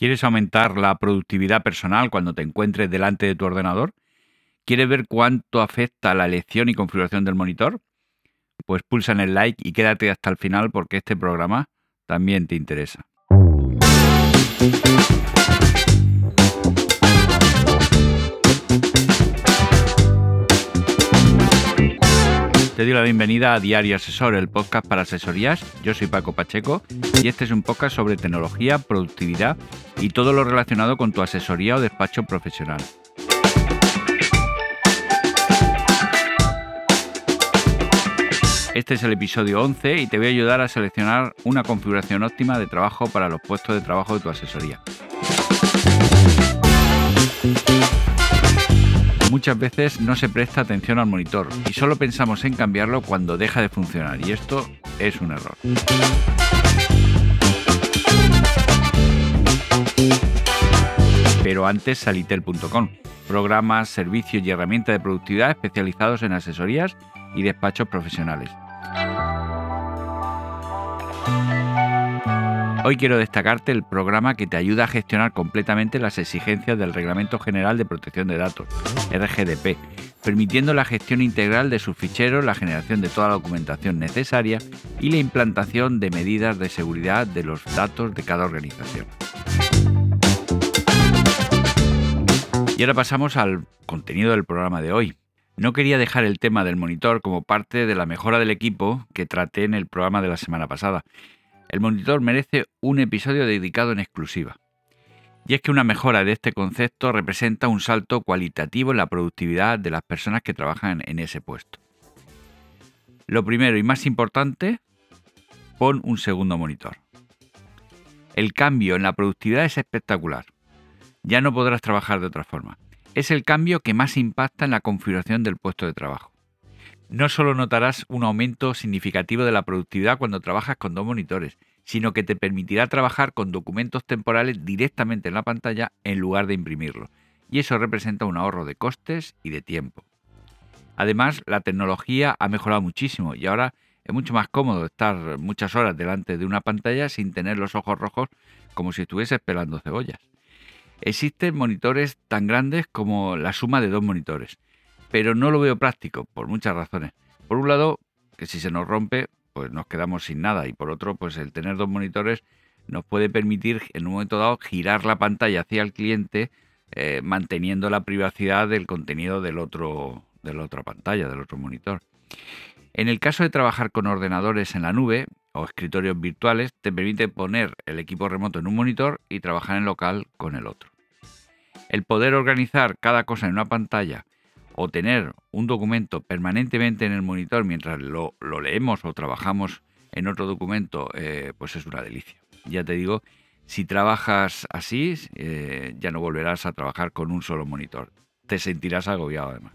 ¿Quieres aumentar la productividad personal cuando te encuentres delante de tu ordenador? ¿Quieres ver cuánto afecta la elección y configuración del monitor? Pues pulsa en el like y quédate hasta el final porque este programa también te interesa. Te doy la bienvenida a Diario Asesor, el podcast para asesorías. Yo soy Paco Pacheco y este es un podcast sobre tecnología, productividad y todo lo relacionado con tu asesoría o despacho profesional. Este es el episodio 11 y te voy a ayudar a seleccionar una configuración óptima de trabajo para los puestos de trabajo de tu asesoría. Muchas veces no se presta atención al monitor y solo pensamos en cambiarlo cuando deja de funcionar y esto es un error. Pero antes salitel.com, programas, servicios y herramientas de productividad especializados en asesorías y despachos profesionales. Hoy quiero destacarte el programa que te ayuda a gestionar completamente las exigencias del Reglamento General de Protección de Datos, RGDP, permitiendo la gestión integral de sus ficheros, la generación de toda la documentación necesaria y la implantación de medidas de seguridad de los datos de cada organización. Y ahora pasamos al contenido del programa de hoy. No quería dejar el tema del monitor como parte de la mejora del equipo que traté en el programa de la semana pasada el monitor merece un episodio dedicado en exclusiva. Y es que una mejora de este concepto representa un salto cualitativo en la productividad de las personas que trabajan en ese puesto. Lo primero y más importante, pon un segundo monitor. El cambio en la productividad es espectacular. Ya no podrás trabajar de otra forma. Es el cambio que más impacta en la configuración del puesto de trabajo no solo notarás un aumento significativo de la productividad cuando trabajas con dos monitores, sino que te permitirá trabajar con documentos temporales directamente en la pantalla en lugar de imprimirlo. Y eso representa un ahorro de costes y de tiempo. Además, la tecnología ha mejorado muchísimo y ahora es mucho más cómodo estar muchas horas delante de una pantalla sin tener los ojos rojos como si estuvieses pelando cebollas. Existen monitores tan grandes como la suma de dos monitores pero no lo veo práctico por muchas razones. Por un lado, que si se nos rompe, pues nos quedamos sin nada y por otro, pues el tener dos monitores nos puede permitir en un momento dado girar la pantalla hacia el cliente eh, manteniendo la privacidad del contenido del otro, de la otra pantalla, del otro monitor. En el caso de trabajar con ordenadores en la nube o escritorios virtuales, te permite poner el equipo remoto en un monitor y trabajar en local con el otro. El poder organizar cada cosa en una pantalla o tener un documento permanentemente en el monitor mientras lo, leemos o trabajamos en otro documento, eh, pues es una delicia. Ya te digo, si trabajas así, eh, ya no volverás a trabajar con un solo monitor. Te sentirás agobiado además.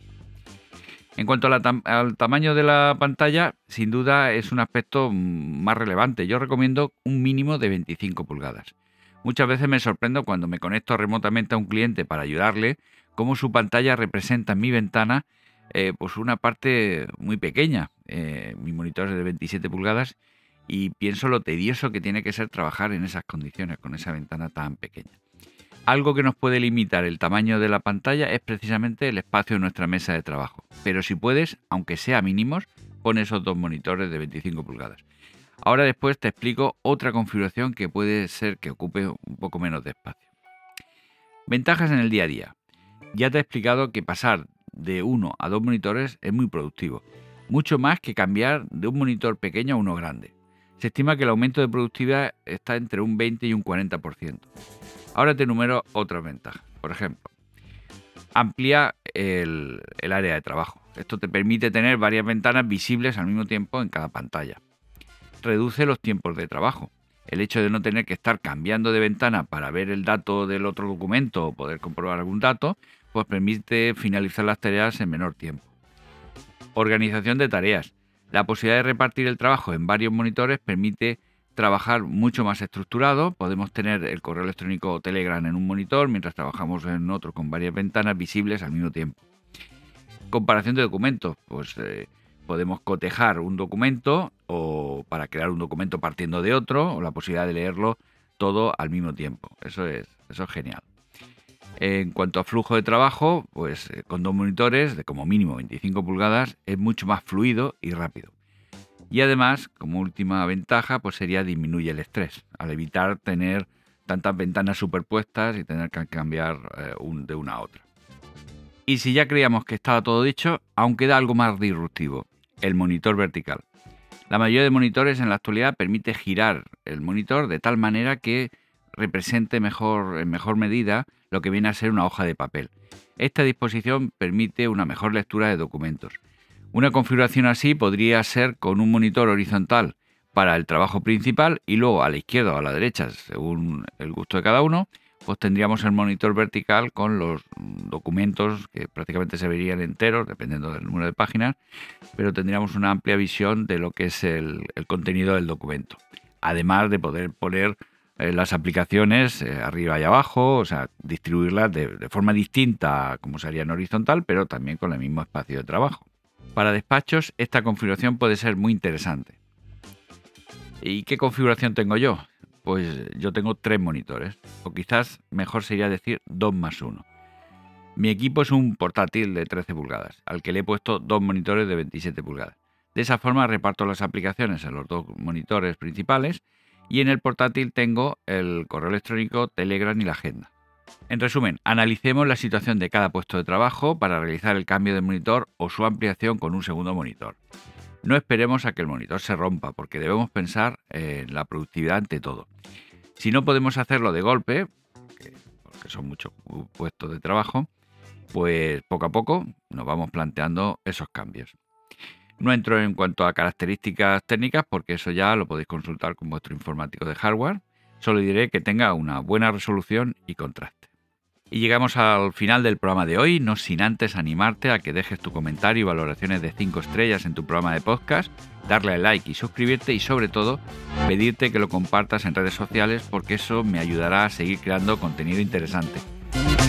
En cuanto al tamaño de la pantalla, sin duda es un aspecto más relevante. Yo recomiendo un mínimo de 25 pulgadas. Muchas veces me sorprendo cuando me conecto remotamente a un cliente para ayudarle cómo su pantalla representa en mi ventana eh, pues una parte muy pequeña. Eh, mi monitor es de 27 pulgadas y pienso lo tedioso que tiene que ser trabajar en esas condiciones, con esa ventana tan pequeña. Algo que nos puede limitar el tamaño de la pantalla es precisamente el espacio de nuestra mesa de trabajo. Pero si puedes, aunque sea mínimos, pon esos dos monitores de 25 pulgadas. Ahora después te explico otra configuración que puede ser que ocupe un poco menos de espacio. Ventajas en el día a día. Ya te he explicado que pasar de uno a dos monitores es muy productivo, mucho más que cambiar de un monitor pequeño a uno grande. Se estima que el aumento de productividad está entre un 20 y un 40%. Ahora te enumero otras ventajas. Por ejemplo, amplía el, el, área de trabajo. Esto te permite tener varias ventanas visibles al mismo tiempo en cada pantalla. Reduce los tiempos de trabajo. El hecho de no tener que estar cambiando de ventana para ver el dato del otro documento o poder comprobar algún dato, pues permite finalizar las tareas en menor tiempo. Organización de tareas. La posibilidad de repartir el trabajo en varios monitores permite trabajar mucho más estructurado. Podemos tener el correo electrónico o Telegram en un monitor mientras trabajamos en otro con varias ventanas visibles al mismo tiempo. Comparación de documentos. Pues eh, podemos cotejar un documento o para crear un documento partiendo de otro o la posibilidad de leerlo todo al mismo tiempo. Eso es, eso es genial. En cuanto a flujo de trabajo, pues eh, con dos monitores de como mínimo 25 pulgadas es mucho más fluido y rápido. Y además, como última ventaja, pues sería disminuye el estrés, al evitar tener tantas ventanas superpuestas y tener que cambiar eh, de una a otra. Y si ya creíamos que estaba todo dicho, aún queda algo más disruptivo, el monitor vertical. La mayoría de monitores en la actualidad permite girar el monitor de tal manera que represente mejor, en mejor medida lo que viene a ser una hoja de papel. Esta disposición permite una mejor lectura de documentos. Una configuración así podría ser con un monitor horizontal para el trabajo principal y luego a la izquierda o a la derecha, según el gusto de cada uno, pues tendríamos el monitor vertical con los documentos que prácticamente se verían enteros, dependiendo del número de páginas, pero tendríamos una amplia visión de lo que es el, contenido del documento. Además de poder poner eh, las aplicaciones eh, arriba y abajo, o sea, distribuirlas de, de forma distinta como se haría en horizontal, pero también con el mismo espacio de trabajo. Para despachos, esta configuración puede ser muy interesante. ¿Y qué configuración tengo yo? Pues yo tengo tres monitores, o quizás mejor sería decir dos más uno. Mi equipo es un portátil de 13 pulgadas, al que le he puesto dos monitores de 27 pulgadas. De esa forma reparto las aplicaciones en los dos monitores principales y en el portátil tengo el correo electrónico, Telegram y la agenda. En resumen, analicemos la situación de cada puesto de trabajo para realizar el cambio de monitor o su ampliación con un segundo monitor. No esperemos a que el monitor se rompa, porque debemos pensar en la productividad ante todo. Si no podemos hacerlo de golpe, porque son muchos puestos de trabajo, pues poco a poco nos vamos planteando esos cambios. No entro en cuanto a características técnicas porque eso ya lo podéis consultar con vuestro informático de hardware. Solo diré que tenga una buena resolución y contraste. Y llegamos al final del programa de hoy, no sin antes animarte a que dejes tu comentario y valoraciones de 5 estrellas en tu programa de podcast, darle a like y suscribirte y sobre todo pedirte que lo compartas en redes sociales porque eso me ayudará a seguir creando contenido interesante.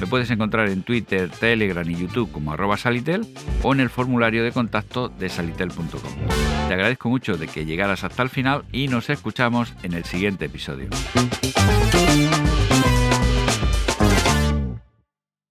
Me puedes encontrar en Twitter, Telegram y YouTube como arroba salitel o en el formulario de contacto de salitel.com. Te agradezco mucho de que llegaras hasta el final y nos escuchamos en el siguiente episodio.